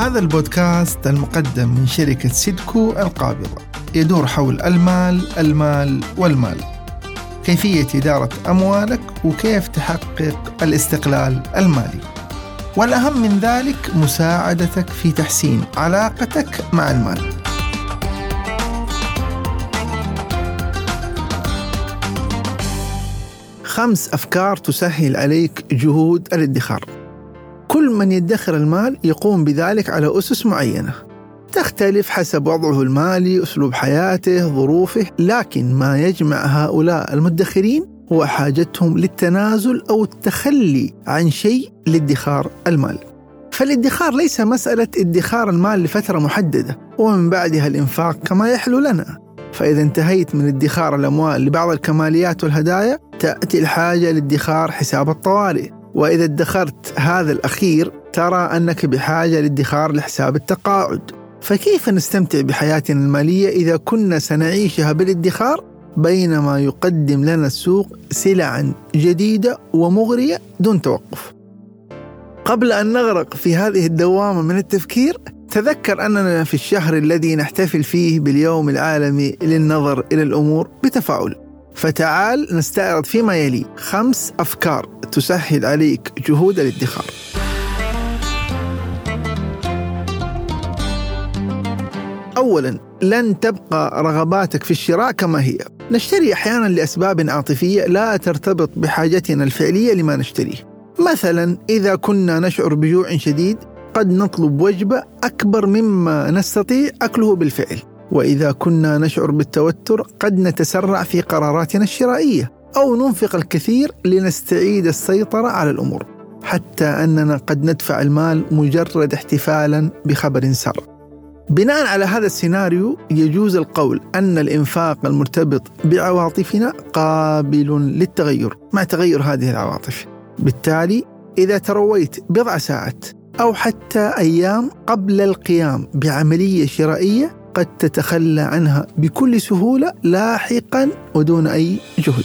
هذا البودكاست المقدم من شركة سيدكو القابضة. يدور حول المال المال والمال. كيفية إدارة أموالك وكيف تحقق الاستقلال المالي. والأهم من ذلك مساعدتك في تحسين علاقتك مع المال. خمس أفكار تسهل عليك جهود الادخار. كل من يدخر المال يقوم بذلك على أسس معينة. تختلف حسب وضعه المالي، أسلوب حياته، ظروفه، لكن ما يجمع هؤلاء المدخرين هو حاجتهم للتنازل أو التخلي عن شيء لادخار المال. فالادخار ليس مسألة ادخار المال لفترة محددة ومن بعدها الإنفاق كما يحلو لنا. فإذا انتهيت من ادخار الأموال لبعض الكماليات والهدايا تأتي الحاجة لادخار حساب الطوارئ. وإذا ادخرت هذا الأخير ترى أنك بحاجة لادخار لحساب التقاعد. فكيف نستمتع بحياتنا المالية إذا كنا سنعيشها بالادخار؟ بينما يقدم لنا السوق سلعا جديدة ومغرية دون توقف. قبل أن نغرق في هذه الدوامة من التفكير تذكر أننا في الشهر الذي نحتفل فيه باليوم العالمي للنظر إلى الأمور بتفاؤل فتعال نستعرض فيما يلي خمس أفكار تسهل عليك جهود الادخار. أولا لن تبقى رغباتك في الشراء كما هي. نشتري أحيانا لأسباب عاطفية لا ترتبط بحاجتنا الفعلية لما نشتريه. مثلا إذا كنا نشعر بجوع شديد قد نطلب وجبة أكبر مما نستطيع أكله بالفعل. وإذا كنا نشعر بالتوتر قد نتسرع في قراراتنا الشرائية أو ننفق الكثير لنستعيد السيطرة على الأمور حتى أننا قد ندفع المال مجرد احتفالا بخبر سار بناء على هذا السيناريو يجوز القول أن الإنفاق المرتبط بعواطفنا قابل للتغير مع تغير هذه العواطف. بالتالي إذا ترويت بضع ساعات أو حتى أيام قبل القيام بعملية شرائية قد تتخلى عنها بكل سهولة لاحقا ودون أي جهد.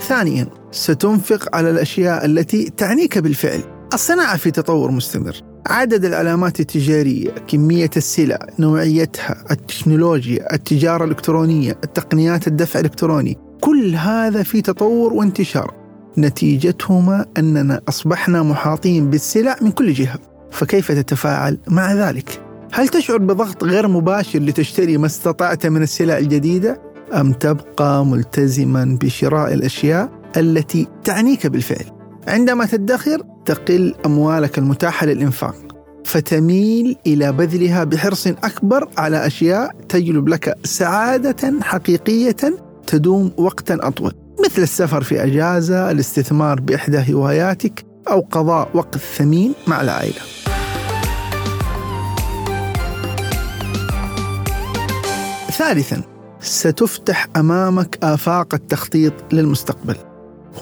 ثانيا ستنفق على الأشياء التي تعنيك بالفعل. الصناعة في تطور مستمر. عدد العلامات التجارية كمية السلع نوعيتها التكنولوجيا التجارة الإلكترونية التقنيات الدفع الإلكتروني كل هذا في تطور وانتشار. نتيجتهما أننا أصبحنا محاطين بالسلع من كل جهة فكيف تتفاعل مع ذلك؟ هل تشعر بضغط غير مباشر لتشتري ما استطعت من السلع الجديدة؟ أم تبقى ملتزما بشراء الأشياء التي تعنيك بالفعل؟ عندما تدخر تقل أموالك المتاحة للإنفاق فتميل إلى بذلها بحرص أكبر على أشياء تجلب لك سعادة حقيقية تدوم وقتا أطول مثل السفر في أجازة الاستثمار بإحدى هواياتك أو قضاء وقت ثمين مع العائلة ثالثا ستفتح أمامك آفاق التخطيط للمستقبل.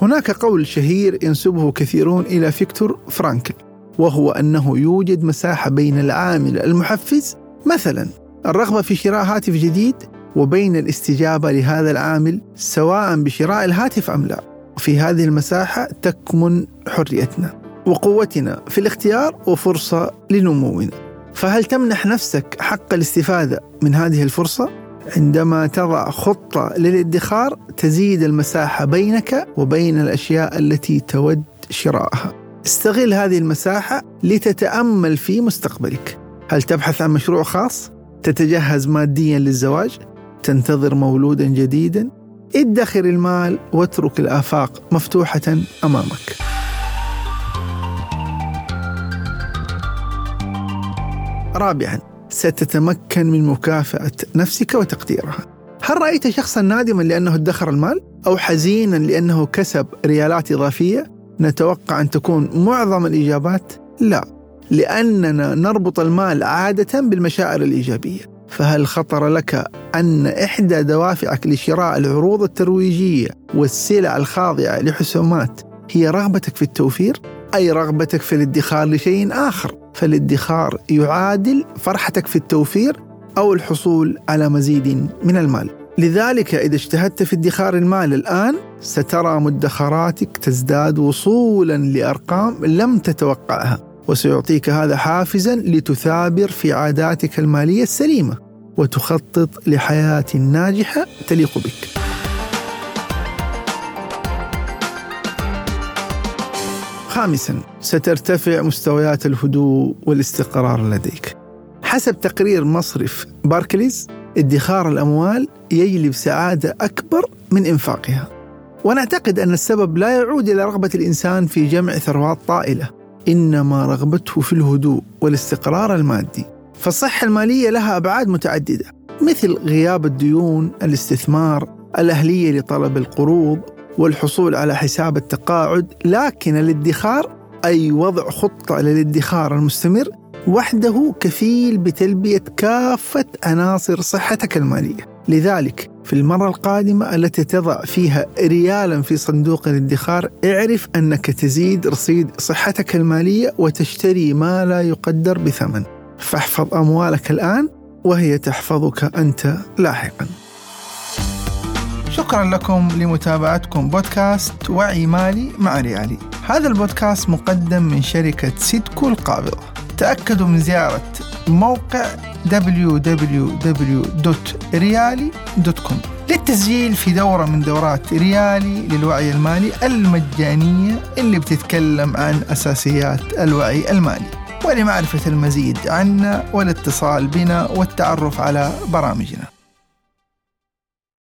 هناك قول شهير ينسبه كثيرون إلى فيكتور فرانكل وهو أنه يوجد مساحة بين العامل المحفز مثلا الرغبة في شراء هاتف جديد وبين الاستجابة لهذا العامل سواء بشراء الهاتف أم لا. في هذه المساحة تكمن حريتنا وقوتنا في الاختيار وفرصة لنمونا. فهل تمنح نفسك حق الاستفادة من هذه الفرصة؟ عندما تضع خطة للادخار تزيد المساحة بينك وبين الأشياء التي تود شراءها. استغل هذه المساحة لتتأمل في مستقبلك. هل تبحث عن مشروع خاص؟ تتجهز ماديا للزواج؟ تنتظر مولودا جديدا؟ ادخر المال واترك الآفاق مفتوحة أمامك. رابعا ستتمكن من مكافأة نفسك وتقديرها. هل رأيت شخصا نادما لأنه ادخر المال؟ أو حزينا لأنه كسب ريالات إضافية؟ نتوقع أن تكون معظم الإجابات لا، لأننا نربط المال عادة بالمشاعر الإيجابية. فهل خطر لك أن إحدى دوافعك لشراء العروض الترويجية والسلع الخاضعة لحسومات هي رغبتك في التوفير؟ أي رغبتك في الادخار لشيء آخر فالادخار يعادل فرحتك في التوفير أو الحصول على مزيد من المال لذلك إذا اجتهدت في ادخار المال الآن سترى مدخراتك تزداد وصولا لأرقام لم تتوقعها وسيعطيك هذا حافزا لتثابر في عاداتك المالية السليمة وتخطط لحياة ناجحة تليق بك. خامسا سترتفع مستويات الهدوء والاستقرار لديك. حسب تقرير مصرف باركليز ادخار الأموال يجلب سعادة أكبر من إنفاقها. ونعتقد أن السبب لا يعود إلى رغبة الإنسان في جمع ثروات طائلة، إنما رغبته في الهدوء والاستقرار المادي. فالصحة المالية لها أبعاد متعددة، مثل غياب الديون، الاستثمار، الأهلية لطلب القروض، والحصول على حساب التقاعد، لكن الادخار أي وضع خطة للادخار المستمر وحده كفيل بتلبية كافة عناصر صحتك المالية لذلك في المرة القادمة التي تضع فيها ريالا في صندوق الادخار اعرف أنك تزيد رصيد صحتك المالية وتشتري ما لا يقدر بثمن. فاحفظ أموالك الآن وهي تحفظك أنت لاحقا. شكرا لكم لمتابعتكم بودكاست وعي مالي مع ريالي. هذا البودكاست مقدم من شركة سيدكو القابضة تأكدوا من زيارة موقع www.riali.com للتسجيل في دورة من دورات ريالي للوعي المالي المجانية اللي بتتكلم عن أساسيات الوعي المالي ولمعرفة المزيد عنا والاتصال بنا والتعرف على برامجنا.